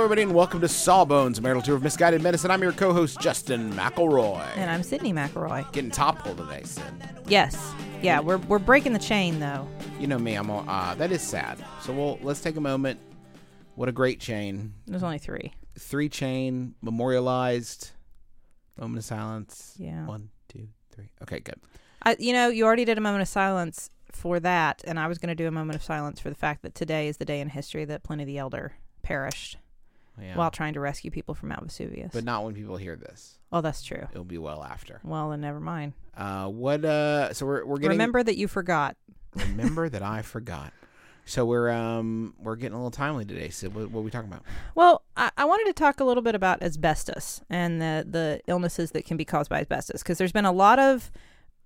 Hello, everybody, and welcome to Sawbones, a marital tour of misguided medicine. I'm your co-host Justin McElroy. And I'm Sydnee McElroy. Getting top pull today, Sid. Yes. Yeah, we're, we're breaking the chain, though. You know me, I'm all, uh, that is sad. So we'll let's take a moment. What a great chain, There's only three. three chain memorialized. Moment of silence. Yeah. One, two, three. Okay, good. I, you know, you already did a moment of silence for that, and I was going to do a moment of silence for the fact that today is the day in history that Pliny the Elder perished Yeah. while trying to rescue people from Mount Vesuvius. but not when people hear this. oh, that's true. It'll be well after. Well, then never mind. Uh, what? Uh, so we're we're getting. Remember that you forgot. remember that I forgot. So we're um we're getting a little timely today. So what, what are we talking about? Well, I, I wanted to talk a little bit about asbestos and the the illnesses that can be caused by asbestos because there's been a lot of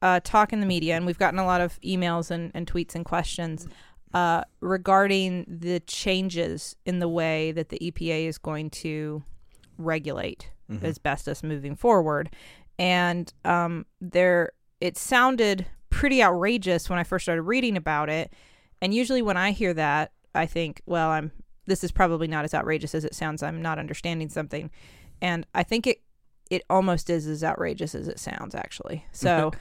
uh, talk in the media, and we've gotten a lot of emails and, and tweets and questions uh, regarding the changes in the way that the EPA is going to regulate asbestos moving forward. And um, there, it sounded pretty outrageous when I first started reading about it. And usually, when I hear that, I think, well, I'm this is probably not as outrageous as it sounds. I'm not understanding something, and I think it it almost is as outrageous as it sounds actually. So,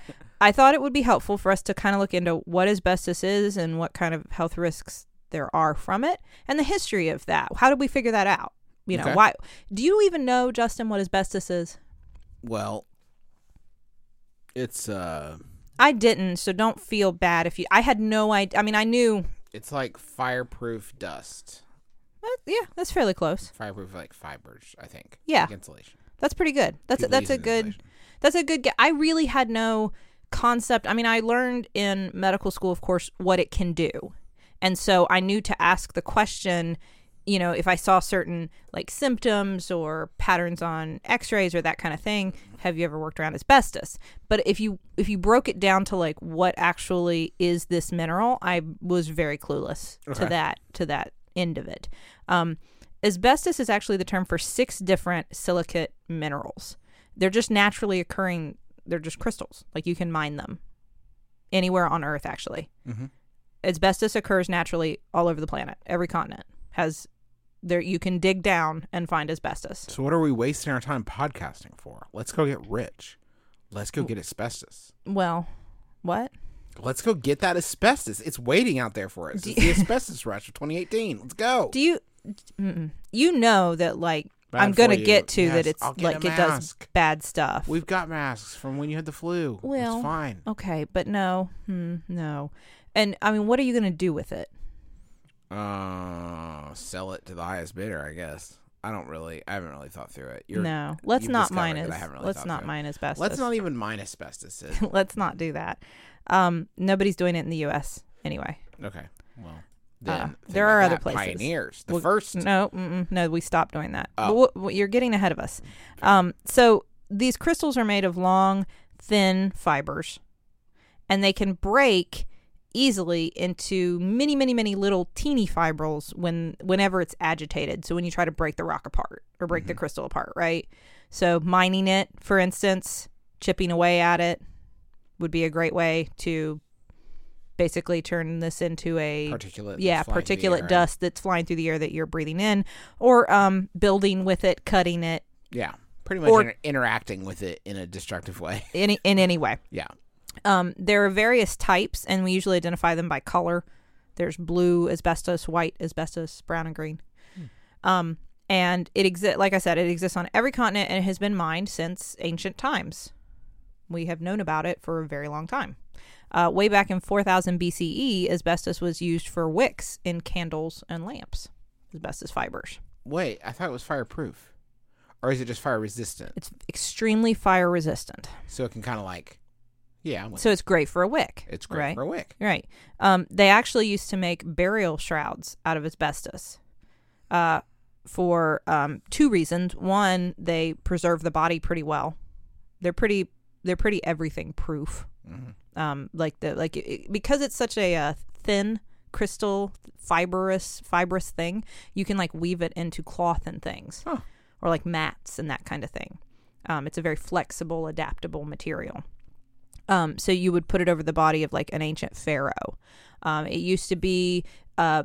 I thought it would be helpful for us to kind of look into what asbestos is and what kind of health risks there are from it, and the history of that. How did we figure that out? You know, Okay. why? Do you even know, Justin, what asbestos is? Well, it's uh I didn't, so don't feel bad if you. I had no idea. I mean, I knew. it's like fireproof dust. uh, yeah, that's fairly close. Fireproof like fibers, I think. Yeah. Like insulation. That's pretty good. That's a, that's a use it in good. That's a good. I really had no concept. I mean, I learned in medical school, of course, what it can do, and so I knew to ask the question. You know, if I saw certain like symptoms or patterns on X-rays or that kind of thing, have you ever worked around asbestos? But if you if you broke it down to like what actually is this mineral, I was very clueless Okay. to that to that end of it. Um, asbestos is actually the term for six different silicate minerals. They're just naturally occurring. They're just crystals. Like you can mine them anywhere on Earth. Actually, Mhm. asbestos occurs naturally all over the planet. Every continent has there. You can dig down and find asbestos. So what are we wasting our time podcasting for? Let's go get rich. Let's go get asbestos. Well, what? Let's go get that asbestos. It's waiting out there for us. It's the asbestos rush of 2018. Let's go. Do you? Mm-mm. You know that like Bad I'm gonna you. get to Yes, that. It's like it does bad stuff. We've got masks from when you had the flu. Well, it's fine. Okay, but no, hmm, no. And I mean, what are you going to do with it? Uh, sell it to the highest bidder, I guess. I don't really. I haven't really thought through it. You're, no, let's not mine as really let's not mine asbestos. Let's not even mine asbestos. Let's not do that. Um, nobody's doing it in the U.S. anyway. okay. Well, Uh, there are other places. Pioneers. The Well, first. No, no, we stopped doing that. Oh. But what- what- you're getting ahead of us. Um, so these crystals are made of long, thin fibers, and they can break easily into many, many, many little teeny fibrils when whenever it's agitated. So when you try to break the rock apart or break the crystal apart, right? So mining it, for instance, chipping away at it would be a great way to basically turn this into a Particulate. yeah that's flying through the particulate air. dust that's flying through the air that you're breathing in or um building with it cutting it Yeah. Pretty much Or- inter- interacting with it in a destructive way. any in any way Yeah. Um, there are various types, and we usually identify them by color. There's blue asbestos, white asbestos, brown and green. Um, and it exists, like I said, it exists on every continent and it has been mined since ancient times. We have known about it for a very long time. Uh, way back in 4000 BCE, asbestos was used for wicks in candles and lamps, asbestos fibers. Wait, I thought it was fireproof, or is it just fire resistant? It's extremely fire resistant. So it can kind of like, yeah, So it's great for a wick. It's great right? for a wick. Right. Um, they actually used to make burial shrouds out of asbestos uh, for um, two reasons. One, they preserve the body pretty well. They're pretty. They're pretty everything proof. Um, like the like it, because it's such a uh, thin crystal fibrous fibrous thing. You can like weave it into cloth and things, Huh. or like mats and that kind of thing. Um, it's a very flexible, adaptable material. Um, so you would put it over the body of like an ancient pharaoh. Um, it used to be uh,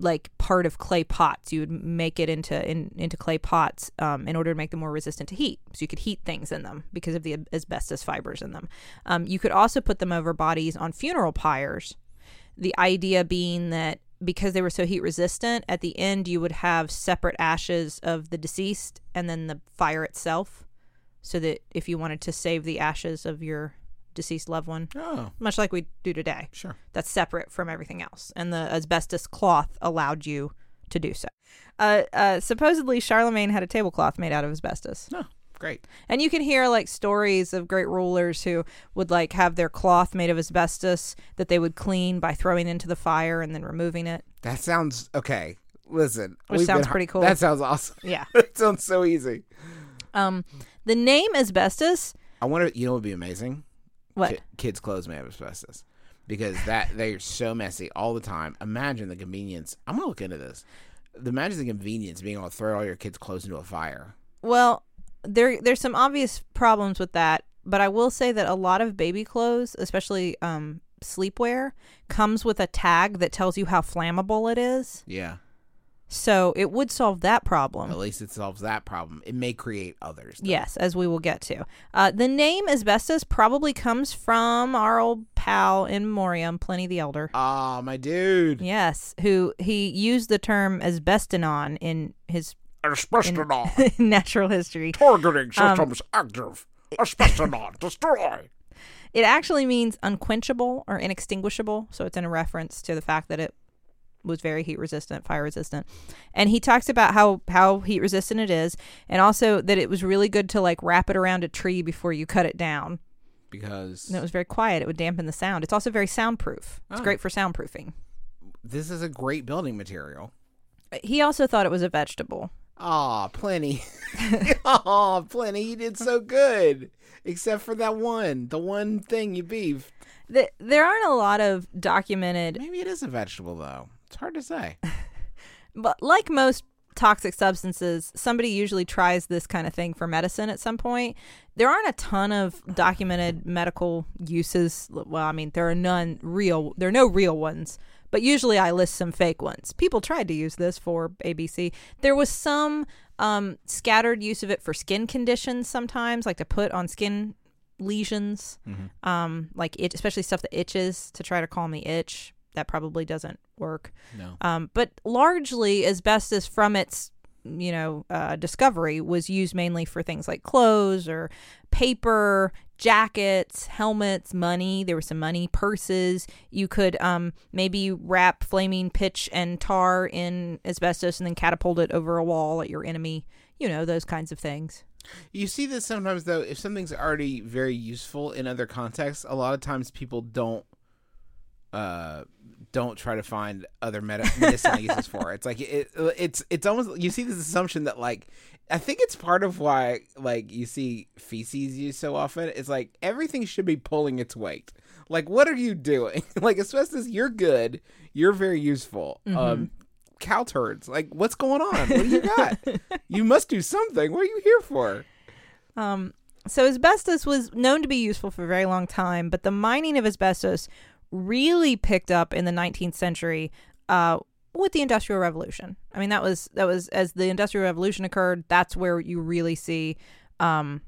like part of clay pots. You would make it into in, into clay pots um, in order to make them more resistant to heat. So you could heat things in them because of the asbestos fibers in them. Um, you could also put them over bodies on funeral pyres. The idea being that because they were so heat resistant, at the end you would have separate ashes of the deceased and then the fire itself, so that if you wanted to save the ashes of your deceased loved one, Oh, much like we do today, sure. that's separate from everything else. And the asbestos cloth allowed you to do so. Uh, uh, supposedly, Charlemagne had a tablecloth made out of asbestos. No, great. And you can hear like stories of great rulers who would like have their cloth made of asbestos that they would clean by throwing into the fire and then removing it. That sounds okay. Listen, Which sounds been- pretty cool. That sounds awesome. Yeah. that sounds so easy. Um, the name asbestos. I wonder. You know, what would be amazing. What? Ki- kids' clothes made of asbestos because that they're so messy all the time. Imagine the convenience. I'm gonna look into this. The imagine the convenience being able to throw all your kids' clothes into a fire. Well, there there's some obvious problems with that, but I will say that a lot of baby clothes, especially um, sleepwear, comes with a tag that tells you how flammable it is. Yeah. So it would solve that problem. At least it solves that problem. It may create others. though. Yes, as we will get to. Uh, the name asbestos probably comes from our old pal in Morium, Pliny the Elder. Ah, my dude. Yes, who he used the term asbestinon in his Asbestos natural history. targeting Um, systems active. Asbestos destroy. It actually means unquenchable or inextinguishable, so it's in a reference to the fact that it was very heat resistant, fire resistant. And he talks about how how heat resistant it is and also that it was really good to like wrap it around a tree before you cut it down. Because And it was very quiet. It would dampen the sound. It's also very soundproof. It's Oh. great for soundproofing. this is a great building material. He also thought it was a vegetable. Ah, Pliny. Aw, Pliny. You did so good. Except for that one, the one thing you beef. Th- There aren't a lot of documented, Maybe it is a vegetable though. It's hard to say. but like most toxic substances, somebody usually tries this kind of thing for medicine at some point. There aren't a ton of documented medical uses. Well, I mean, there are none real, there are no real ones, but usually I list some fake ones. People tried to use this for ABC. There was some um, scattered use of it for skin conditions sometimes, like to put on skin lesions, um, like it, especially stuff that itches to try to calm the itch. That probably doesn't work. No. Um, but largely, asbestos from its you know uh, discovery was used mainly for things like clothes or paper, jackets, helmets, money. There was some money, purses. You could um, maybe wrap flaming pitch and tar in asbestos and then catapult it over a wall at your enemy. You know those kinds of things. You see this sometimes though. If something's already very useful in other contexts, a lot of times people don't uh don't try to find other meta- medicinal uses for it. It's like it, it's it's almost you see this assumption that like I think it's part of why like you see feces used so often. It's like everything should be pulling its weight. Like what are you doing? like asbestos, you're good. You're very useful. Um cow turds. Like what's going on? What do you got? you must do something. What are you here for? Um, so asbestos was known to be useful for a very long time, but the mining of asbestos really picked up in the 19th century uh, with the Industrial Revolution. I mean, that was that was as the Industrial Revolution occurred. That's where you really see um,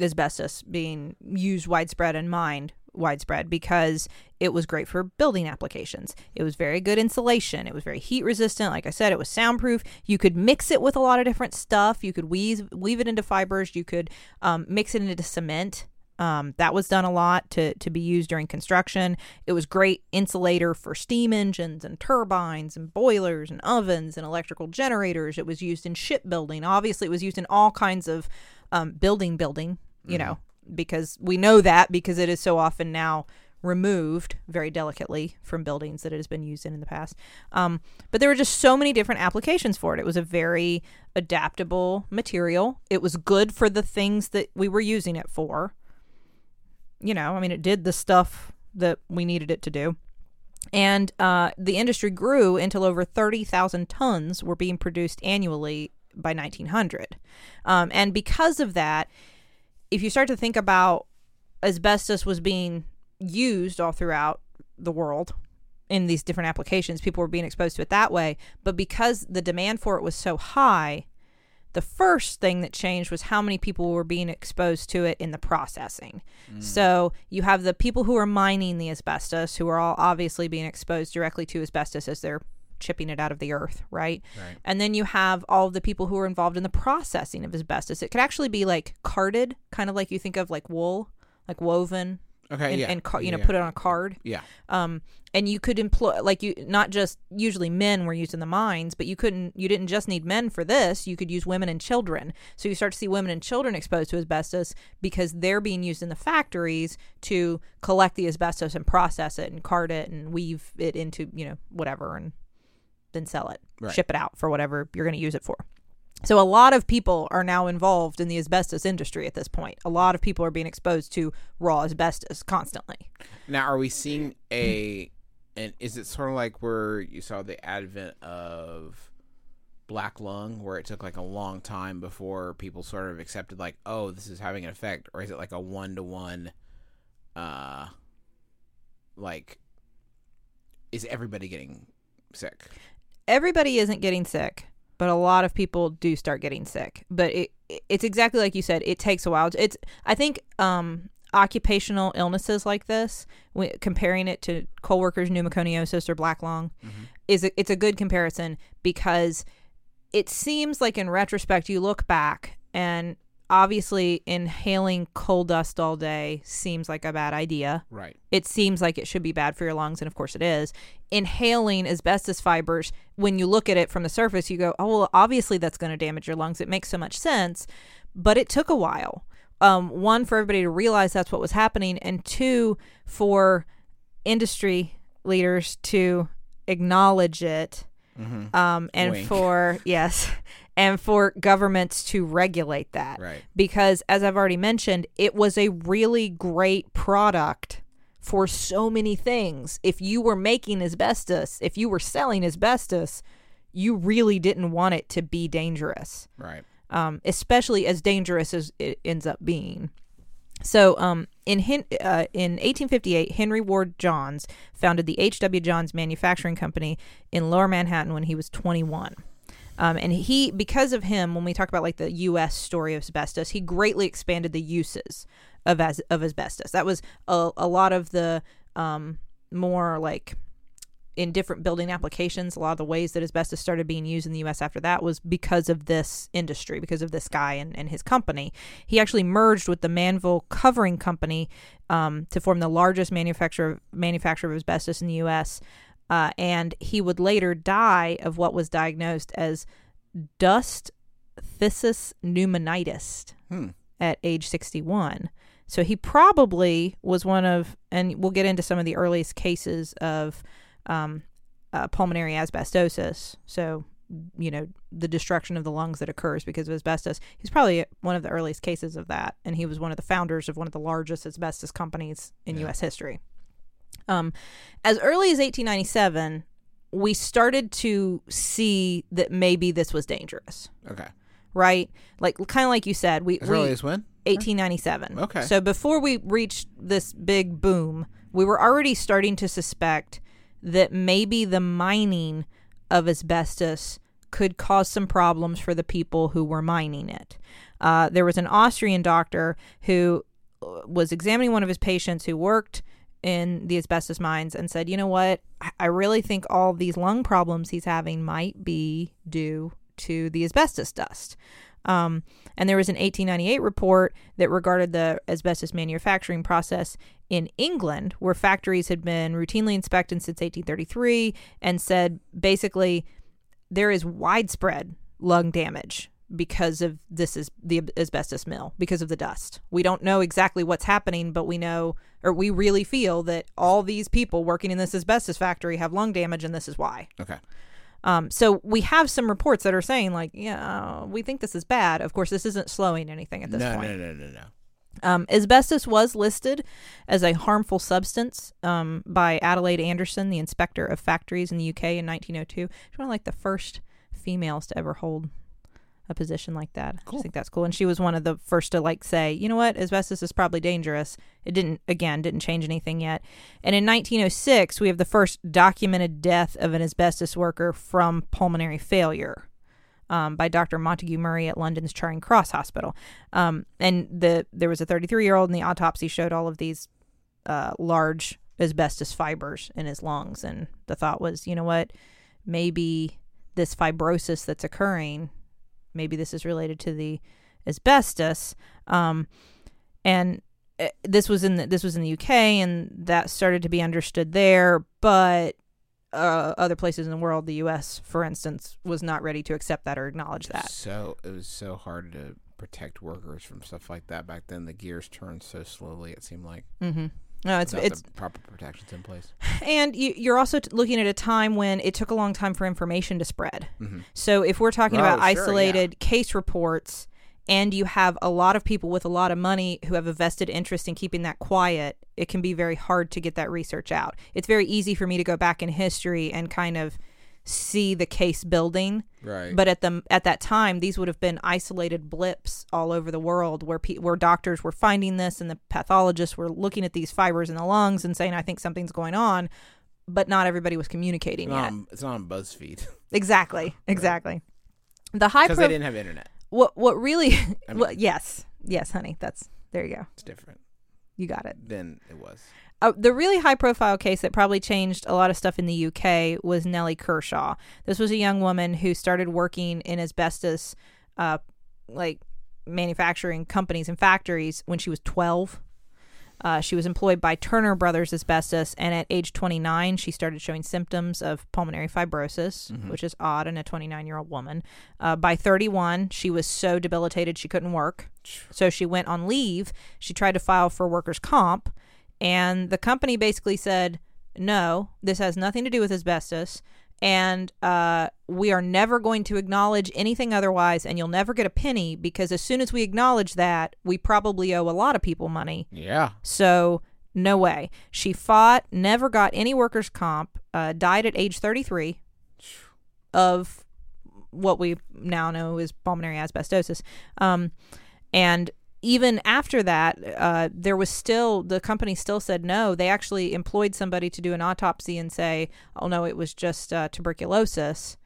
asbestos being used widespread and mined widespread because it was great for building applications. It was very good insulation. It was very heat resistant. Like I said, it was soundproof. You could mix it with a lot of different stuff. You could weave weave it into fibers. You could um, mix it into cement. Um, that was done a lot to, to be used during construction. It was great insulator for steam engines and turbines and boilers and ovens and electrical generators. It was used in shipbuilding. Obviously, it was used in all kinds of um, building, building, you know, because we know that because it is so often now removed very delicately from buildings that it has been used in in the past. Um, but there were just so many different applications for it. It was a very adaptable material. It was good for the things that we were using it for. You know, I mean, it did the stuff that we needed it to do. And uh, the industry grew until over 30,000 tons were being produced annually by 1900. Um, and because of that, if you start to think about asbestos was being used all throughout the world in these different applications, people were being exposed to it that way. But because the demand for it was so high, the first thing that changed was how many people were being exposed to it in the processing. Mm. So you have the people who are mining the asbestos, who are all obviously being exposed directly to asbestos as they're chipping it out of the earth, right? Right. And then you have all of the people who are involved in the processing of asbestos. It could actually be like carded, kind of like you think of like wool, like woven, Okay. and, yeah. and car, you know, yeah. put it on a card. Yeah. Um, and you could employ like you not just usually men were used in the mines, but you couldn't you didn't just need men for this. You could use women and children. So you start to see women and children exposed to asbestos because they're being used in the factories to collect the asbestos and process it and card it and weave it into you know whatever and then sell it, Right. ship it out for whatever you're going to use it for. So a lot of people are now involved in the asbestos industry at this point. A lot of people are being exposed to raw asbestos constantly. Now, are we seeing a, and is it sort of like where you saw the advent of black lung, where it took like a long time before people sort of accepted, like, oh, this is having an effect, or is it like a one to one, uh, like, is everybody getting sick? everybody isn't getting sick, but a lot of people do start getting sick. But it it's exactly like you said. It takes a while. It's I think um, occupational illnesses like this, comparing it to coal workers' pneumoconiosis or black lung, is a, it's a good comparison because it seems like in retrospect you look back and obviously inhaling coal dust all day seems like a bad idea Right. it seems like it should be bad for your lungs, and of course it is. Inhaling asbestos fibers, when you look at it from the surface, you go, oh, well, obviously that's going to damage your lungs. It makes so much sense. But it took a while. Um, one, for everybody to realize that's what was happening, and two, for industry leaders to acknowledge it. Um, and Wink. for, yes, and for governments to regulate that Right. because as I've already mentioned, it was a really great product for so many things. If you were making asbestos, if you were selling asbestos, you really didn't want it to be dangerous, Right. um, especially as dangerous as it ends up being. So, um, in Hen- uh, in 1858, Henry Ward Johns founded the H.W. Johns Manufacturing Company in Lower Manhattan when he was 21. Um, and he, because of him, when we talk about like the U.S. story of asbestos, he greatly expanded the uses of as of asbestos. That was a, a lot of the um, more like in different building applications. A lot of the ways that asbestos started being used in the U.S. after that was because of this industry, because of this guy and, and his company. He actually merged with the Manville Covering Company um, to form the largest manufacturer manufacturer of asbestos in the U.S. Uh, and he would later die of what was diagnosed as dust phthisis pneumonitis Hmm. at age 61. So he probably was one of, and we'll get into some of the earliest cases of um, uh, pulmonary asbestosis. So, you know, the destruction of the lungs that occurs because of asbestos. He's probably one of the earliest cases of that. And he was one of the founders of one of the largest asbestos companies in U.S. history. Um, as early as 1897, we started to see that maybe this was dangerous, Okay. right? Like, kind of like you said, we, As we early as when? 1897. Okay. So before we reached this big boom, we were already starting to suspect that maybe the mining of asbestos could cause some problems for the people who were mining it. Uh, there was an Austrian doctor who uh, was examining one of his patients who worked in the asbestos mines and said, you know what? I- really think all these lung problems he's having might be due to the asbestos dust. Um, and there was an 1898 report that regarded the asbestos manufacturing process in England, where factories had been routinely inspected since 1833, and said basically there is widespread lung damage because of this is the asbestos mill because of the dust. We don't know exactly what's happening, but we know or we really feel that all these people working in this asbestos factory have lung damage and this is why. Okay. Um, so we have some reports that are saying like, yeah, we think this is bad. Of course, this isn't slowing anything at this no, point. no, no, no, no. Um, asbestos was listed as a harmful substance um, by Adelaide Anderson, the inspector of factories in the UK in 1902. She's one of like the first females to ever hold a position like that. I Cool. just think that's cool. And she was one of the first to like say, you know what, asbestos is probably dangerous. It didn't again didn't change anything yet. And in 1906, we have the first documented death of an asbestos worker from pulmonary failure um, by Dr. Montague Murray at London's Charing Cross Hospital. Um, and the there was a 33 year old, and the autopsy showed all of these uh, large asbestos fibers in his lungs. And the thought was, you know what, maybe this fibrosis that's occurring, maybe this is related to the asbestos. Um, and uh, this was in the, this was in the UK, and that started to be understood there, but uh, other places in the world, the U.S., for instance, was not ready to accept that or acknowledge that. So it was so hard to protect workers from stuff like that back then. The gears turned so slowly. It seemed like Mm-hmm. No, it's it's proper protections in place. and you, you're also t- looking at a time when it took a long time for information to spread. Mhm. So if we're talking Oh, about sure, yeah. isolated case reports, and you have a lot of people with a lot of money who have a vested interest in keeping that quiet, it can be very hard to get that research out. It's very easy for me to go back in history and kind of see the case building. Right. but at the at that time these would have been isolated blips all over the world where pe- where doctors were finding this and the pathologists were looking at these fibers in the lungs and saying I think something's going on but not everybody was communicating not, yet. on, it's not on BuzzFeed. Exactly exactly. The high because pro- they didn't have internet. what what really I mean- well, yes yes honey that's there you go. It's different you got it. Then it was. Uh, the really high profile case that probably changed a lot of stuff in the UK was Nellie Kershaw. This was a young woman who started working in asbestos, uh, like manufacturing companies and factories when she was 12. Uh, she was employed by Turner Brothers Asbestos, and at age 29, she started showing symptoms of pulmonary fibrosis, which is odd in a 29 year old woman. Uh, by 31, she was so debilitated she couldn't work. So she went on leave. She tried to file for workers' comp, and the company basically said, no, this has nothing to do with asbestos. And uh, we are never going to acknowledge anything otherwise, and you'll never get a penny because as soon as we acknowledge that, we probably owe a lot of people money. Yeah. So, no way. She fought, never got any workers' comp, uh, died at age 33 of what we now know is pulmonary asbestosis. Um, and even after that, uh, there was still, the company still said no. They actually employed somebody to do an autopsy and say, oh no, it was just uh, tuberculosis.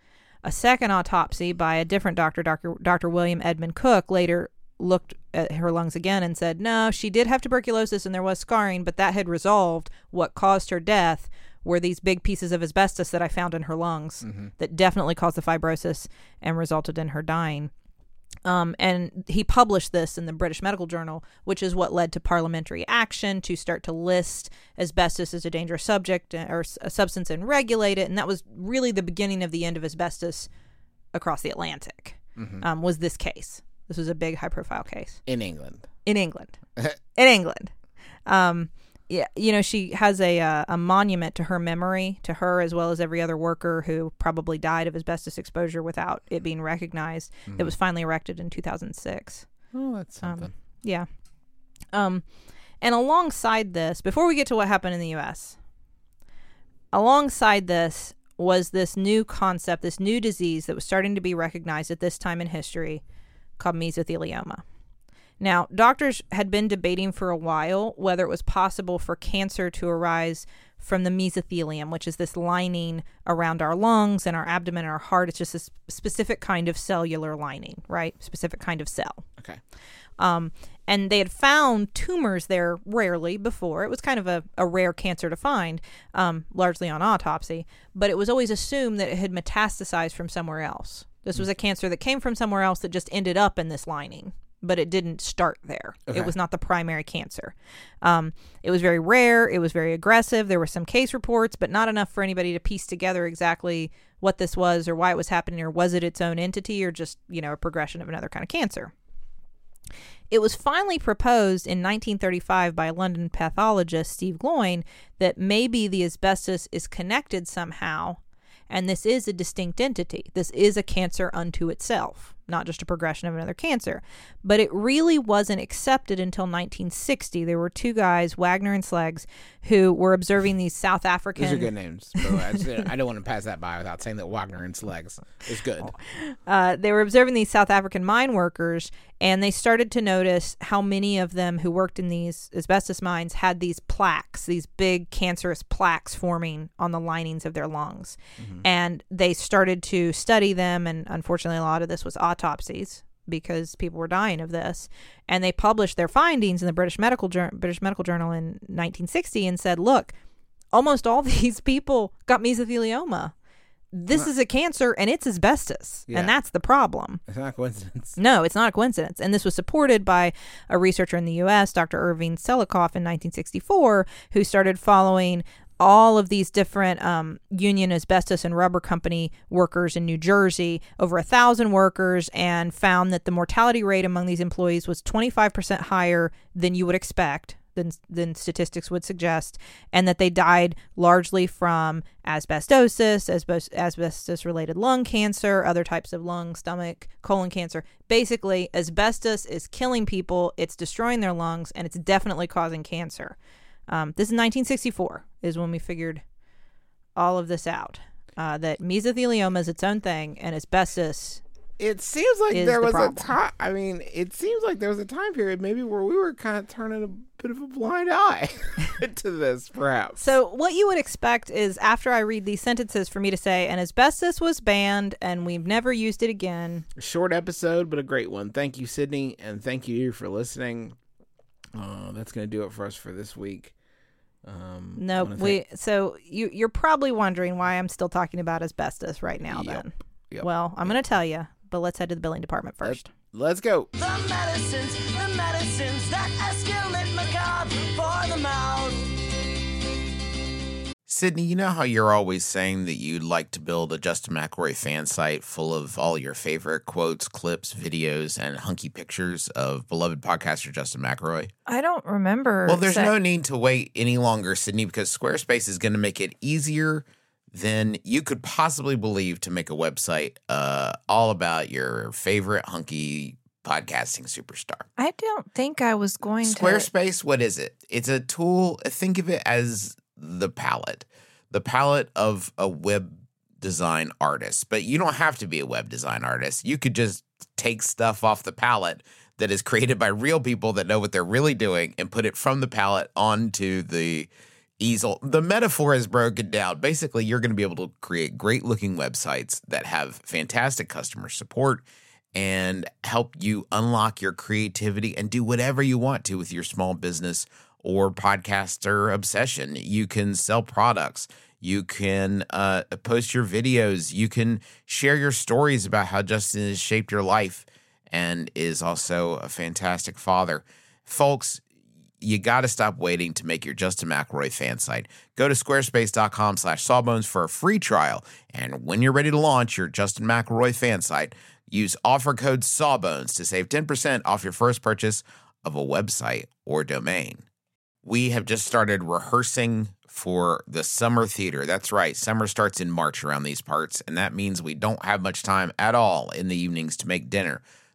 A second autopsy by a different doctor, Dr. Dr. William Edmund Cooke, later looked at her lungs again and said, no, she did have tuberculosis and there was scarring, but that had resolved. What caused her death were these big pieces of asbestos that I found in her lungs that definitely caused the fibrosis and resulted in her dying. Um, and he published this in the British Medical Journal, which is what led to parliamentary action to start to list asbestos as a dangerous subject uh, or a substance and regulate it. And that was really the beginning of the end of asbestos across the Atlantic. Um, was this case? This was a big, high-profile case In England. in England. in England. Um, yeah, you know, she has a uh, a monument to her memory, to her as well as every other worker who probably died of asbestos exposure without it being recognized. That was finally erected in 2006. Oh, that's something. Yeah. Um, and alongside this, before we get to what happened in the U.S., alongside this was this new concept, this new disease that was starting to be recognized at this time in history, called mesothelioma. Now, doctors had been debating for a while whether it was possible for cancer to arise from the mesothelium, which is this lining around our lungs and our abdomen and our heart. It's just a specific kind of cellular lining, right? Specific kind of cell. Okay. Um, and they had found tumors there rarely before. It was kind of a, a rare cancer to find, um, largely on autopsy, but it was always assumed that it had metastasized from somewhere else. This was a cancer that came from somewhere else that just ended up in this lining, but it didn't start there. Okay. It was not the primary cancer. Um, it was very rare. It was very aggressive. There were some case reports, but not enough for anybody to piece together exactly what this was or why it was happening, or was it its own entity or just, you know, a progression of another kind of cancer. It was finally proposed in 1935 by London pathologist Steve Gloyne that maybe the asbestos is connected somehow, and this is a distinct entity. This is a cancer unto itself, not just a progression of another cancer. But it really wasn't accepted until 1960. There were two guys, Wagner and Sleggs, who were observing these South African. These are good names. by the way. I, just- I don't want to pass that by without saying that Wagner and Sleggs is good. uh, they were observing these South African mine workers, and they started to notice how many of them who worked in these asbestos mines had these plaques, these big cancerous plaques forming on the linings of their lungs. Mm-hmm. And they started to study them, and unfortunately, a lot of this was autopsies because people were dying of this. And they published their findings in the British Medical Jour- British Medical Journal in 1960 and said, "Look, almost all these people got mesothelioma." This is a cancer and it's asbestos. Yeah. And that's the problem. It's not a coincidence. No, it's not a coincidence. And this was supported by a researcher in the US, Dr. Irving Selikoff, in 1964, who started following all of these different um, union asbestos and rubber company workers in New Jersey, over a thousand workers, and found that the mortality rate among these employees was 25% higher than you would expect. Than, than statistics would suggest, and that they died largely from asbestosis, asbest- asbestos related lung cancer, other types of lung, stomach, colon cancer. Basically, asbestos is killing people, it's destroying their lungs, and it's definitely causing cancer. Um, this is 1964, is when we figured all of this out. Uh, that mesothelioma is its own thing, and asbestos It seems like there the was problem. a time. I mean, it seems like there was a time period maybe where we were kind of turning a bit of a blind eye to this, perhaps. So, what you would expect is after I read these sentences for me to say, and asbestos was banned and we've never used it again. short episode, but a great one. Thank you, Sydnee, and thank you for listening. Uh, that's gonna do it for us for this week. Um, No, wanna we. So you you're probably wondering why I'm still talking about asbestos right now. Yep, Then, yep, well, I'm going to tell you, but let's head to the billing department first. Let's go. The medicines, the medicines that escalate macabre for the mouth. Sydnee, you know how you're always saying that you'd like to build a Justin McElroy fan site full of all your favorite quotes, clips, videos, and hunky pictures of beloved podcaster Justin McElroy? I don't remember. Well, there's sa- no need to wait any longer, Sydnee, because Squarespace is going to make it easier than you could possibly believe to make a website uh, all about your favorite hunky podcasting superstar. I don't think I was going to. Squarespace, what is it? It's a tool. Think of it as the palette, the palette of a web design artist. But you don't have to be a web design artist. You could just take stuff off the palette that is created by real people that know what they're really doing and put it from the palette onto the easel. The metaphor is broken down. Basically, you're going to be able to create great looking websites that have fantastic customer support and help you unlock your creativity and do whatever you want to with your small business or podcaster obsession. You can sell products. You can uh, post your videos. You can share your stories about how Justin has shaped your life and is also a fantastic father. Folks, you got to stop waiting to make your Justin McElroy fan site. Go to squarespace.com slash sawbones for a free trial. And when you're ready to launch your Justin McElroy fan site, use offer code sawbones to save 10% off your first purchase of a website or domain. We have just started rehearsing for the summer theater. That's right. Summer starts in March around these parts, and that means we don't have much time at all in the evenings to make dinner.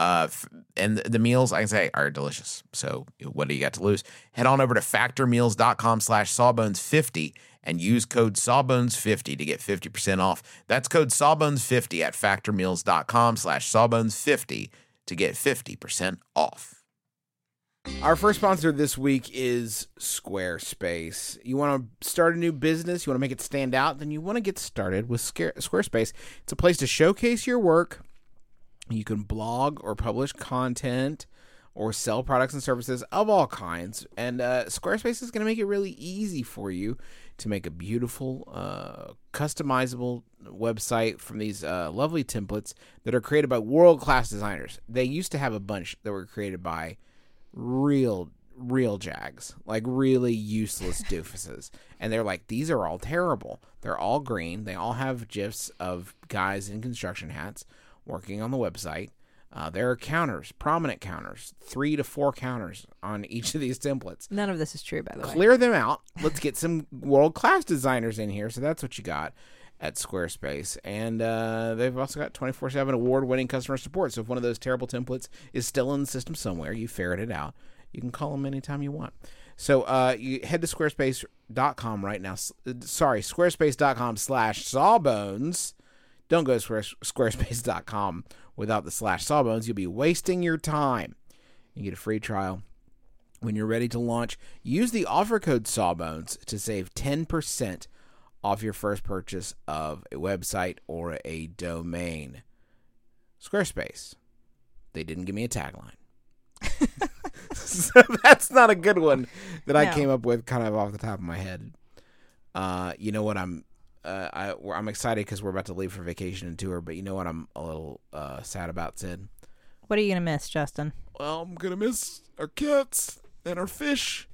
Uh, and the meals, I can say, are delicious. So what do you got to lose? Head on over to factormeals.com slash sawbones50 and use code sawbones50 to get 50% off. That's code sawbones50 at factormeals.com slash sawbones50 to get 50% off. Our first sponsor this week is Squarespace. You want to start a new business, you want to make it stand out, then you want to get started with Squarespace. It's a place to showcase your work. You can blog or publish content or sell products and services of all kinds. And uh, Squarespace is going to make it really easy for you to make a beautiful, uh, customizable website from these uh, lovely templates that are created by world class designers. They used to have a bunch that were created by real real jags like really useless doofuses and they're like these are all terrible they're all green they all have gifs of guys in construction hats working on the website uh, there are counters prominent counters three to four counters on each of these templates None of this is true, by the way. clear them out. Let's get some world class designers in here. So that's what you got at Squarespace. And uh, they've also got 24 7 award winning customer support. So if one of those terrible templates is still in the system somewhere, you ferret it out. You can call them anytime you want. So uh, you head to squarespace.com right now. Uh, Sorry, squarespace.com slash sawbones. Don't go to square- squarespace.com without the slash sawbones. You'll be wasting your time. You get a free trial when you're ready to launch, use the offer code Sawbones to save 10% off your first purchase of a website or a domain. Squarespace. They didn't give me a tagline. so that's not a good one that I No. came up with kind of off the top of my head. Uh, you know what I'm uh, I, I'm excited because we're about to leave for vacation and tour, but you know what I'm a little uh, sad about, Sid? What are you gonna miss, Justin? well, I'm gonna miss our cats and our fish,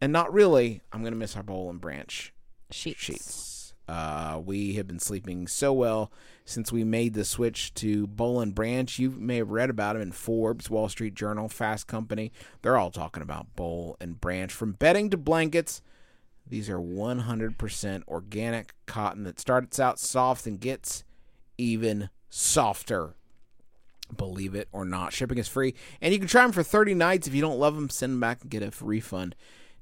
and not really. I'm gonna miss our Boll and Branch Sheets. sheets. Uh, we have been sleeping so well since we made the switch to Boll and Branch. You may have read about them in Forbes, Wall Street Journal, Fast Company. They're all talking about Boll and Branch, from bedding to blankets. These are 100% organic cotton that starts out soft and gets even softer believe it or not. Shipping is free, and you can try them for 30 nights. If you don't love them, send them back and get a refund.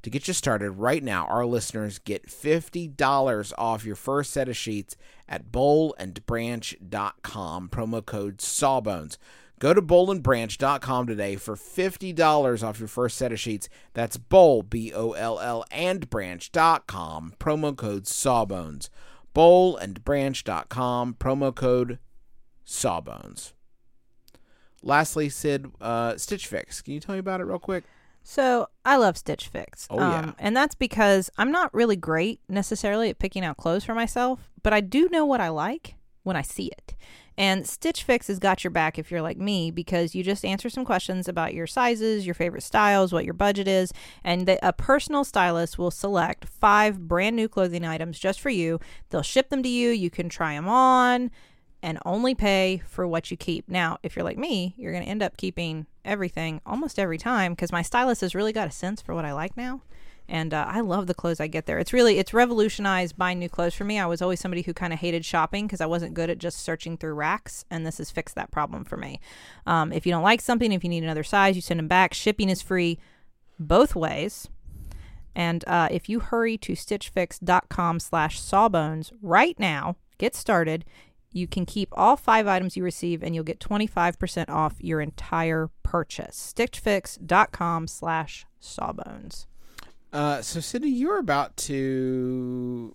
To get you started right now, our listeners get $50 off your first set of sheets at bollandbranch.com. Promo code Sawbones. Go to bollandbranch.com today for $50 off your first set of sheets. That's boll, B O L L, and branch.com. Promo code Sawbones. Bollandbranch.com. Promo code Sawbones. Lastly, Sid, uh, Stitch Fix. Can you tell me about it real quick? So I love Stitch Fix. Um, Oh, yeah. and that's because I'm not really great necessarily at picking out clothes for myself, but I do know what I like when I see it. And Stitch Fix has got your back if you're like me because you just answer some questions about your sizes, your favorite styles, what your budget is, and a personal stylist will select five brand new clothing items just for you. They'll ship them to you. You can try them on and only pay for what you keep. Now, if you're like me, you're going to end up keeping everything almost every time because my stylist has really got a sense for what I like now. And uh, I love the clothes I get there. It's really it's revolutionized buying new clothes for me. I was always somebody who kind of hated shopping because I wasn't good at just searching through racks, and this has fixed that problem for me. Um, if you don't like something, if you need another size, you send them back. Shipping is free both ways. And uh, if you hurry to stitchfix.com slash sawbones right now, get started, You can keep all five items you receive and you'll get 25% off your entire purchase. Stitchfix.com slash sawbones. Uh, so, Sydnee, you were about to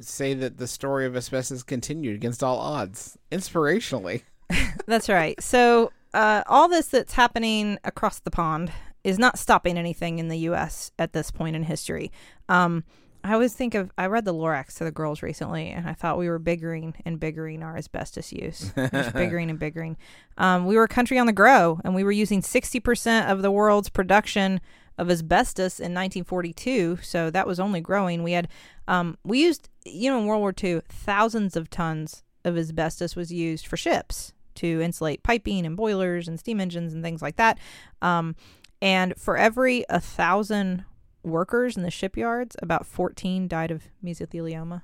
say that the story of asbestos continued against all odds, inspirationally. That's right. So, uh, all this that's happening across the pond is not stopping anything in the U.S. at this point in history. Um, I always think of I read the Lorax to the girls recently, and I thought we were biggering and biggering our asbestos use, Just biggering and biggering. Um, we were a country on the grow, and we were using sixty percent of the world's production of asbestos in 1942. So that was only growing. We had um, we used you know in World War II thousands of tons of asbestos was used for ships to insulate piping and boilers and steam engines and things like that. Um, and for every a thousand workers in the shipyards, about 14 died of mesothelioma.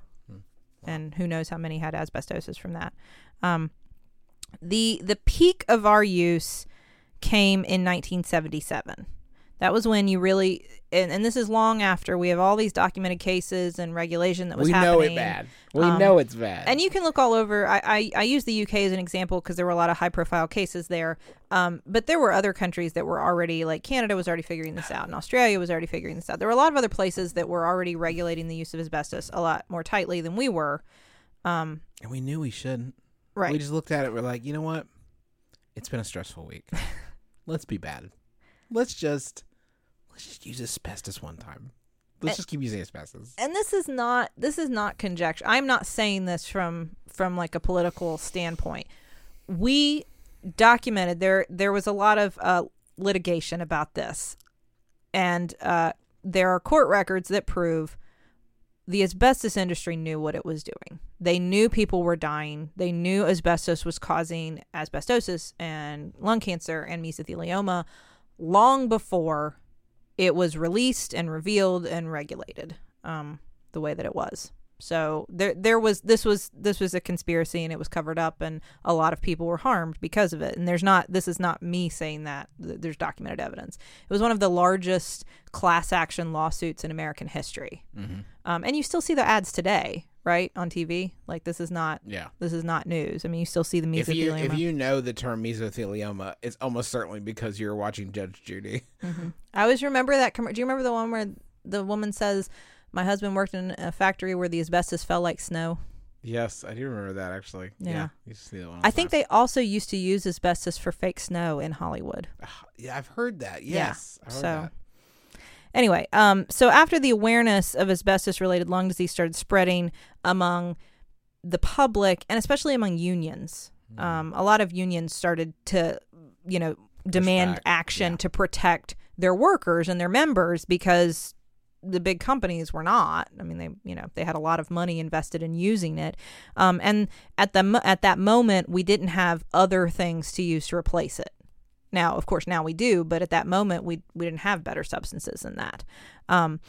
And who knows how many had asbestosis from that. Um, the the peak of our use came in 1977. That was when you really, and, and this is long after we have all these documented cases and regulation that was we happening. We know it bad. We Um, know it's bad. And you can look all over. I, I, I use the UK as an example because there were a lot of high profile cases there. Um, but there were other countries that were already, like Canada was already figuring this out, and Australia was already figuring this out. There were a lot of other places that were already regulating the use of asbestos a lot more tightly than we were. Um, and we knew we shouldn't. right. We just looked at it. We're like, you know what? It's been a stressful week. let's be bad. Let's just let's just use asbestos one time. Let's Eh. just keep using asbestos. and this is not this is not conjecture. I'm not saying this from from like a political standpoint. We documented there there was a lot of uh, litigation about this, and uh, there are court records that prove the asbestos industry knew what it was doing. They knew people were dying. They knew asbestos was causing asbestosis and lung cancer and mesothelioma long before it was released and revealed and regulated um, the way that it was. So there, there was this was this was a conspiracy and it was covered up and a lot of people were harmed because of it. And there's not this is not me saying that. There's documented evidence. It was one of the largest class action lawsuits in American history. Um, and you still see the ads today, right, on TV. Like this is not Yeah. this is not news. I mean, you still see the mesothelioma. If you if you know the term mesothelioma, it's almost certainly because you're watching Judge Judy. Mm-hmm. I always remember that. Com- Do you remember the one where the woman says, "My husband worked in a factory where the asbestos fell like snow"? Yes, I do remember that actually. Yeah. you see that one. I think time. they also used to use asbestos for fake snow in Hollywood. Yeah, I've heard that. Yeah, Yes, I heard so- that. Anyway, um, so after the awareness of asbestos-related lung disease started spreading among the public and especially among unions, um, a lot of unions started to, you know, demand action yeah. to protect their workers and their members because the big companies were not. I mean, they you know they had a lot of money invested in using it, um, and at the at that moment we didn't have other things to use to replace it. Now, of course, now we do, but at that moment we we didn't have better substances than that. Um,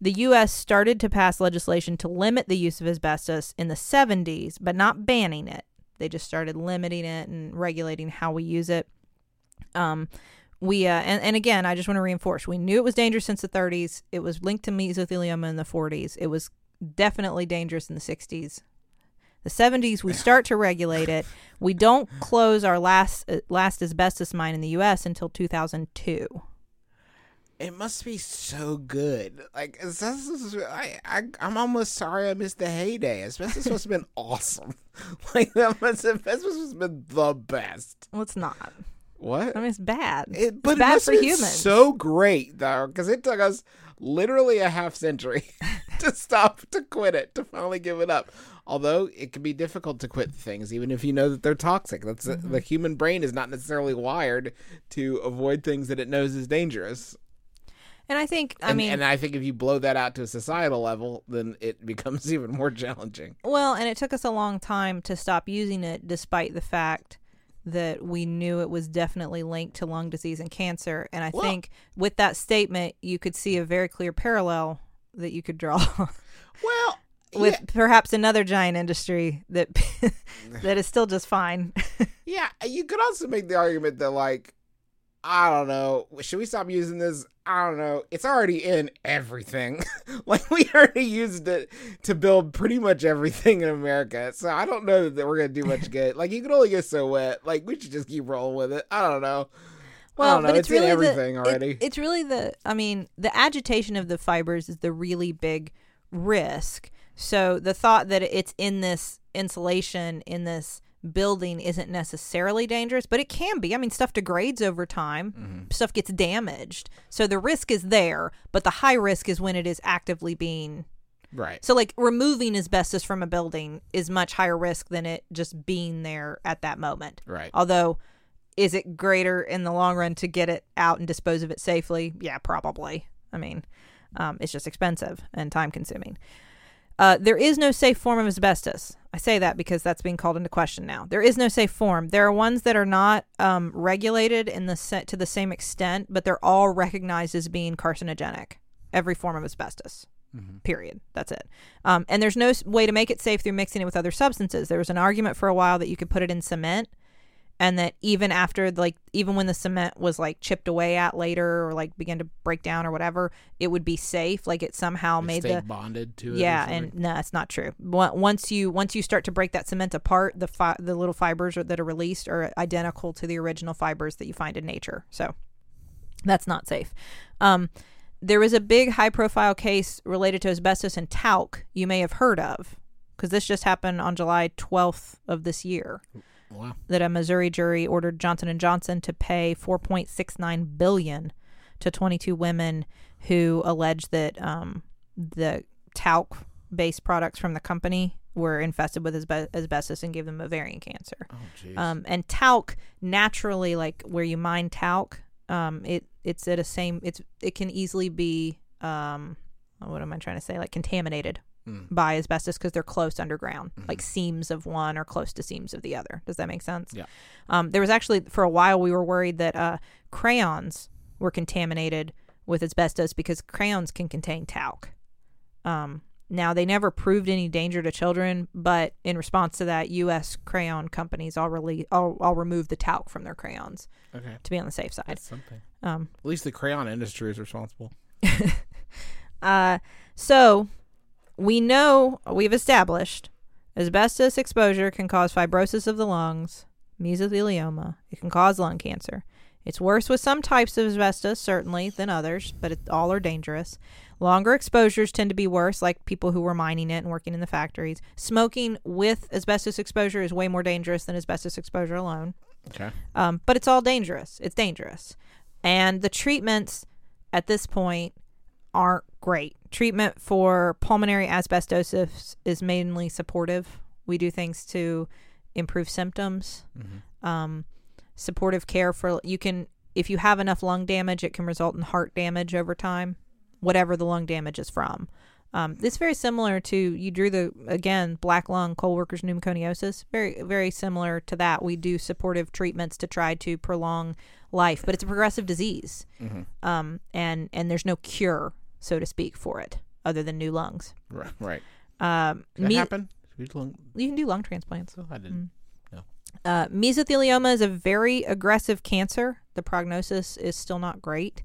the U.S. started to pass legislation to limit the use of asbestos in the 70s, but not banning it. They just started limiting it and regulating how we use it. Um, we uh, and, and again, I just want to reinforce: we knew it was dangerous since the 30s. It was linked to mesothelioma in the 40s. It was definitely dangerous in the 60s. The 70s, we start to regulate it. We don't close our last uh, last asbestos mine in the U.S. until 2002. It must be so good. Like asbestos, I, I I'm almost sorry I missed the heyday. Asbestos must have been awesome. Like that must asbestos must have been the best. Well, it's not. What? I mean, it's bad. It, but it's it bad must for humans. So great though, because it took us literally a half century to stop to quit it to finally give it up. Although it can be difficult to quit things, even if you know that they're toxic. That's Mm-hmm. the human brain is not necessarily wired to avoid things that it knows is dangerous. and I think, I and, mean, and I think if you blow that out to a societal level, then it becomes even more challenging. well, and it took us a long time to stop using it, despite the fact that we knew it was definitely linked to lung disease and cancer. And I Well- think with that statement, you could see a very clear parallel that you could draw Well, with yeah, perhaps another giant industry that that is still just fine. yeah, you could also make the argument that like I don't know. Should we stop using this? I don't know. It's already in everything. like we already used it to build pretty much everything in America. So I don't know that we're gonna do much good. Like you can only get so wet. Like we should just keep rolling with it. I don't know. Well, don't know. but it's, it's, really in everything the, it- already. it's really the. I mean, the agitation of the fibers is the really big risk. So the thought that it's in this insulation in this building isn't necessarily dangerous, but it can be. I mean, stuff degrades over time. Mm-hmm. Stuff gets damaged. So the risk is there, but the high risk is when it is actively being right. so like removing asbestos from a building is much higher risk than it just being there at that moment. Right. Although is it greater in the long run to get it out and dispose of it safely? Yeah, probably. I mean, um, it's just expensive and time consuming. Uh, there is no safe form of asbestos. I say that because that's being called into question now. There is no safe form. There are ones that are not um, regulated in the se- to the same extent, but they're all recognized as being carcinogenic. Every form of asbestos. Period. That's it. Um, and there's no way to make it safe through mixing it with other substances. There was an argument for a while that you could put it in cement, and that even after like even when the cement was like chipped away at later or like began to break down or whatever, it would be safe. Like it somehow It made the bonded to it. yeah, and no, that's not true. Once you once you start to break that cement apart, the fi- the little fibers are, that are released are identical to the original fibers that you find in nature. So that's not safe. Um, there was a big high profile case related to asbestos and talc you may have heard of because this just happened on July 12th of this year wow. that a Missouri jury ordered Johnson and Johnson to pay 4.69 billion to 22 women who alleged that um, the talc-based products from the company were infested with asbe- asbestos and gave them ovarian cancer. Oh. Um, and talc naturally, like where you mine talc, um, it it's at a same. It's it can easily be um, what am I trying to say? Like contaminated Mm. by asbestos because they're close underground. Like seams of one are close to seams of the other. Does that make sense? Yeah. Um, there was actually for a while we were worried that uh, crayons were contaminated with asbestos because crayons can contain talc. Um, now they never proved any danger to children, but in response to that, U.S. crayon companies all rele- all, all removed the talc from their crayons okay. to be on the safe side. That's something. Um, At least the crayon industry is responsible. uh, so we know we've established asbestos exposure can cause fibrosis of the lungs, mesothelioma. It can cause lung cancer. It's worse with some types of asbestos, certainly, than others, but it, all are dangerous. Longer exposures tend to be worse, like people who were mining it and working in the factories. Smoking with asbestos exposure is way more dangerous than asbestos exposure alone. Okay. Um, but it's all dangerous. It's dangerous. And the treatments at this point aren't great. Treatment for pulmonary asbestosis is mainly supportive. We do things to improve symptoms. Um, supportive care for you can if you have enough lung damage, it can result in heart damage over time, whatever the lung damage is from. Um, it's very similar to you drew the again black lung coal workers pneumoconiosis. Very very similar to that. We do supportive treatments to try to prolong life, but it's a progressive disease, um, and and there's no cure, so to speak, for it other than new lungs. Right. Right. Um, That me- happen? Lung- you can do lung transplants. I didn't. Uh, mesothelioma is a very aggressive cancer. The prognosis is still not great.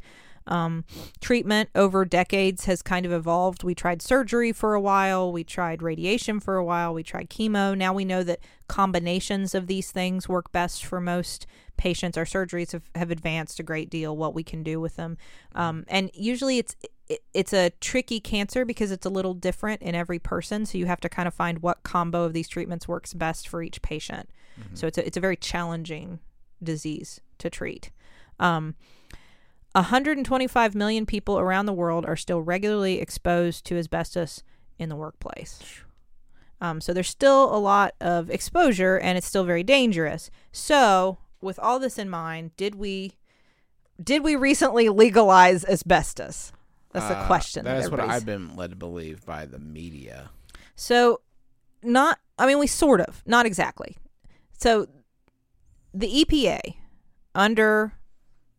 Um, treatment over decades has kind of evolved. We tried surgery for a while, we tried radiation for a while, we tried chemo. Now we know that combinations of these things work best for most patients. Our surgeries have, have advanced a great deal, what we can do with them. Um, and usually it's it, it's a tricky cancer because it's a little different in every person. So you have to kind of find what combo of these treatments works best for each patient. So it's a, it's a very challenging disease to treat. Um, 125 million people around the world are still regularly exposed to asbestos in the workplace. Um, so there's still a lot of exposure and it's still very dangerous. So, with all this in mind, did we did we recently legalize asbestos? That's the Uh, question. That is what I've been led to believe by the media. So, not, I mean, we sort of, not exactly. So, the EPA under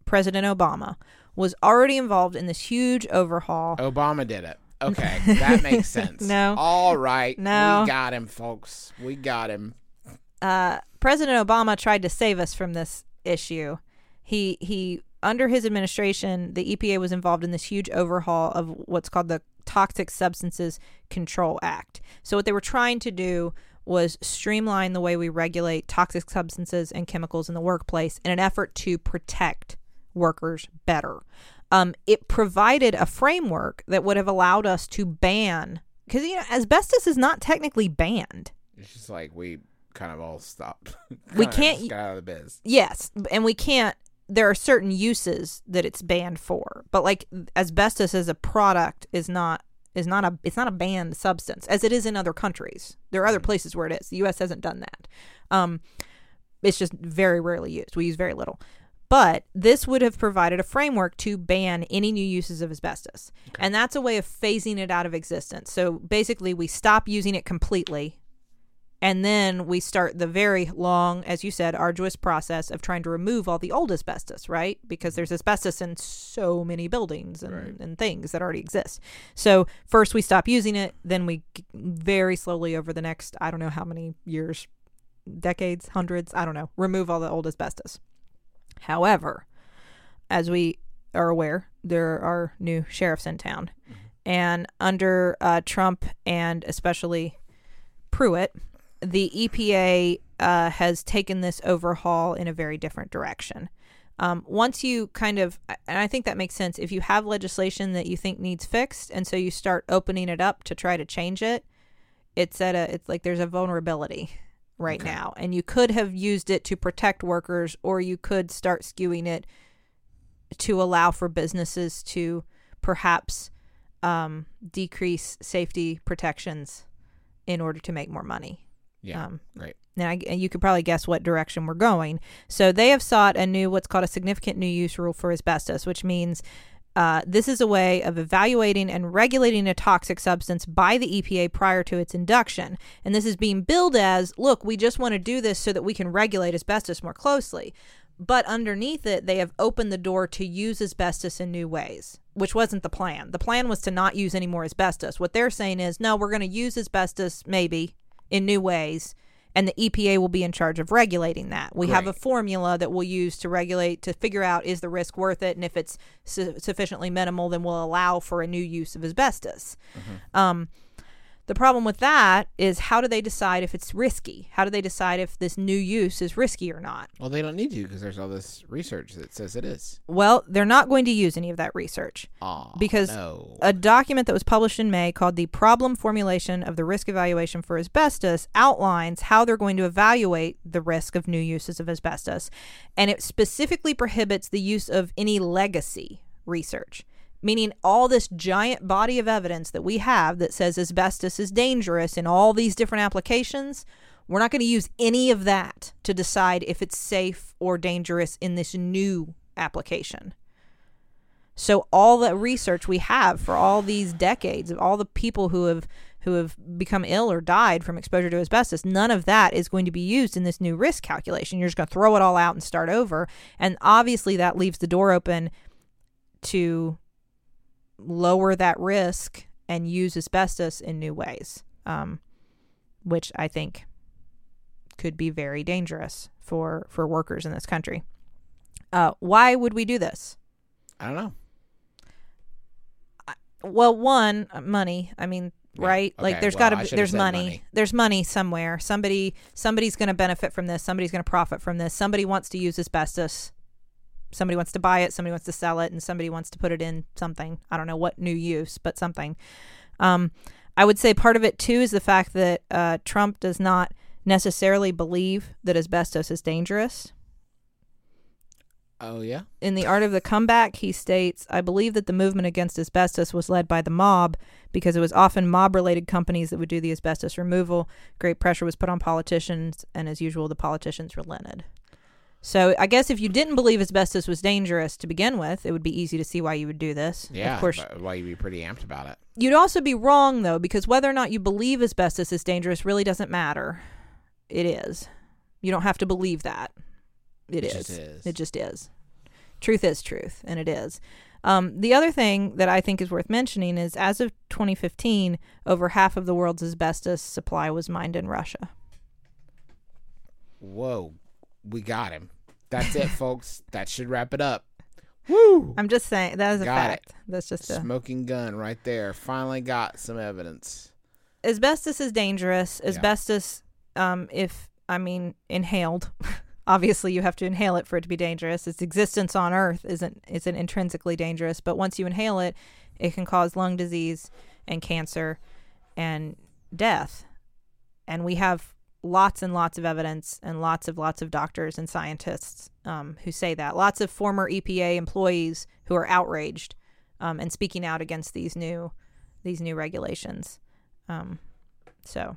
President Obama was already involved in this huge overhaul. Obama did it. Okay, that makes sense. No. All right. No. We got him, folks. We got him. Uh, President Obama tried to save us from this issue. He he under his administration, the EPA was involved in this huge overhaul of what's called the Toxic Substances Control Act. So, what they were trying to do was streamline the way we regulate toxic substances and chemicals in the workplace in an effort to protect workers better. Um, it provided a framework that would have allowed us to ban, because you know, asbestos is not technically banned. It's just like we kind of all stopped. We can't- got out of the biz. Yes, and we can't. There are certain uses that it's banned for, but like asbestos as a product is not is not a it's not a banned substance as it is in other countries. There are other places where it is. The U.S. hasn't done that. Um, it's just very rarely used. We use very little. But this would have provided a framework to ban any new uses of asbestos. And that's a way of phasing it out of existence. So basically, we stop using it completely and then we start the very long, as you said, arduous process of trying to remove all the old asbestos, right? Because there's asbestos in so many buildings and, Right. and things that already exist. So first we stop using it, then we very slowly over the next, I don't know how many years, decades, hundreds, I don't know, remove all the old asbestos. However, as we are aware, there are new sheriffs in town. And under uh, Trump and especially Pruitt, the EPA uh, has taken this overhaul in a very different direction. Um, once you kind of, and I think that makes sense, if you have legislation that you think needs fixed, and so you start opening it up to try to change it, it's at a, it's like there's a vulnerability right Okay. now, and you could have used it to protect workers, or you could start skewing it to allow for businesses to perhaps um, decrease safety protections in order to make more money. Yeah, Um, I, and you could probably guess what direction we're going. So they have sought a new, what's called a significant new use rule for asbestos, which means uh, this is a way of evaluating and regulating a toxic substance by the EPA prior to its induction. And this is being billed as look, we just want to do this so that we can regulate asbestos more closely. But underneath it, they have opened the door to use asbestos in new ways, which wasn't the plan. The plan was to not use any more asbestos. What they're saying is, no, we're going to use asbestos maybe in new ways, and the EPA will be in charge of regulating that. We have a formula that we'll use to regulate to figure out is the risk worth it, and if it's su- sufficiently minimal, then we'll allow for a new use of asbestos. Um, the problem with that is how do they decide if it's risky? How do they decide if this new use is risky or not? Well, they don't need to because there's all this research that says it is. Well, they're not going to use any of that research. Aw, Because no. A document that was published in May called the Problem Formulation of the Risk Evaluation for Asbestos outlines how they're going to evaluate the risk of new uses of asbestos. And it specifically prohibits the use of any legacy research, meaning all this giant body of evidence that we have that says asbestos is dangerous in all these different applications. We're not going to use any of that to decide if it's safe or dangerous in this new application. So all the research we have for all these decades of all the people who have who have become ill or died from exposure to asbestos, none of that is going to be used in this new risk calculation. You're just going to throw it all out and start over. And obviously that leaves the door open to lower that risk and use asbestos in new ways, um, which I think could be very dangerous for for workers in this country. Uh, why would we do this? I don't know. Well, one, uh, money. I mean, Yeah, right? Like okay, there's well, got to be there's money. money. There's money somewhere. Somebody somebody's going to benefit from this. Somebody's going to profit from this. Somebody wants to use asbestos. Somebody wants to buy it, somebody wants to sell it, and somebody wants to put it in something. I don't know what new use, but something. Um, I would say part of it too is the fact that uh, Trump does not necessarily believe that asbestos is dangerous. Oh yeah. In The Art of the Comeback, he states, I believe that the movement against asbestos was led by the mob because it was often mob related companies that would do the asbestos removal. Great pressure was put on politicians, and as usual, the politicians relented. So I guess if you didn't believe asbestos was dangerous to begin with, it would be easy to see why you would do this. Yeah. Of course, why you'd be pretty amped about it? You'd also be wrong though, because whether or not you believe asbestos is dangerous really doesn't matter. It is. You don't have to believe that. It is. just is. It just is. Truth is truth, and it is. Um, the other thing that I think is worth mentioning is as of 2015, over half of the world's asbestos supply was mined in Russia. Whoa, we got him. That's it, folks. That should wrap it up. Woo! I'm just saying that is a Got it. fact. That's just a Smoking gun right there. Finally got some evidence. asbestos is dangerous. Asbestos, um, if I mean inhaled, obviously you have to inhale it for it to be dangerous. Its existence on Earth isn't isn't intrinsically dangerous, but once you inhale it, it can cause lung disease and cancer and death. And we have lots and lots of evidence and lots of lots of doctors and scientists um, who say that. Lots of former EPA employees who are outraged um, and speaking out against these new these new regulations. Um, so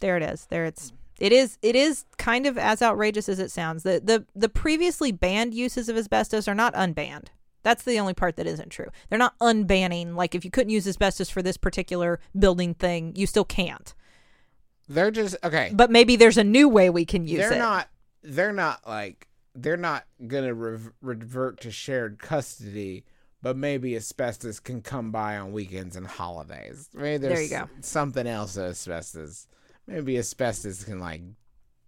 there it is. There it's it is it is kind of as outrageous as it sounds. The the the previously banned uses of asbestos are not unbanned. That's the only part that isn't true. They're not unbanning like if you couldn't use asbestos for this particular building thing, you still can't. They're just okay. But maybe there's a new way we can use it. they're not. They're not like. They're not gonna rev- revert to shared custody. But maybe asbestos can come by on weekends and holidays. Maybe there's There you go. something else to asbestos. Maybe asbestos can like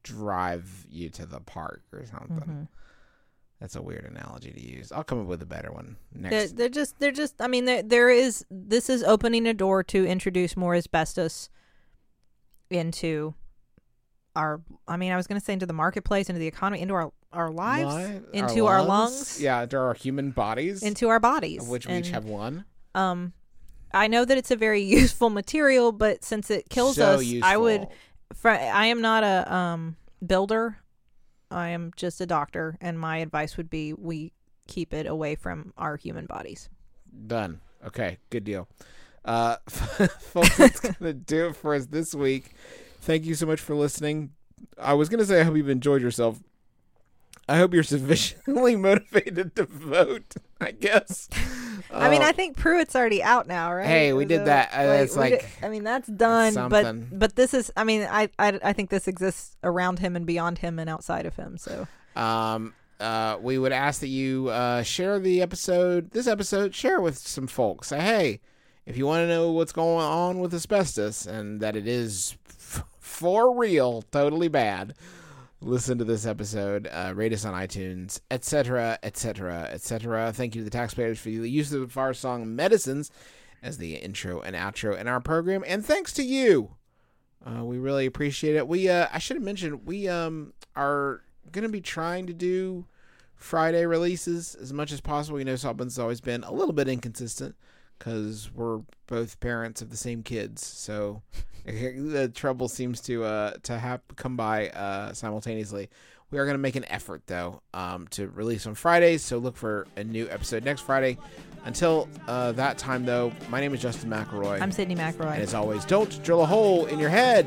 drive you to the park or something. Mm-hmm. That's a weird analogy to use. I'll come up with a better one They're, next. they're just they're just I mean there there is this is opening a door to introduce more asbestos into our I mean I was going to say into the marketplace into the economy into our our lives Li- into our lungs, Yeah, into our human bodies. into our bodies of which we each have one. um I know that it's a very useful material but since it kills so us I would fr- i am not a um builder I am just a doctor and my advice would be we keep it away from our human bodies Done. Okay, good deal. Uh, folks, that's gonna do it for us this week. Thank you so much for listening. I was gonna say I hope you've enjoyed yourself. I hope you're sufficiently motivated to vote. I guess. I mean, Uh, I think Pruitt's already out now, right? Hey, we did So, that. Uh, that's we like did- I mean, that's done. something. But but this is. I mean, I, I I think this exists around him and beyond him and outside of him. So um, uh, we would ask that you uh, share the episode, this episode, share it with some folks. Say, hey, if you want to know what's going on with asbestos and that it is f- for real, totally bad, listen to this episode. Uh, rate us on iTunes, etc., etc., etc. Thank you to the taxpayers for the use of our song "Medicines" as the intro and outro in our program, and thanks to you. Uh, we really appreciate it. We uh, I should have mentioned we um are gonna be trying to do Friday releases as much as possible. You know, Sawbones' always been a little bit inconsistent because we're both parents of the same kids, so the trouble seems to uh to have come by uh simultaneously. We are gonna make an effort though um to release on Fridays, so look for a new episode next Friday. Until uh, that time, though, my name is Justin McElroy. I'm Sydnee McElroy. And as always, don't drill a hole in your head.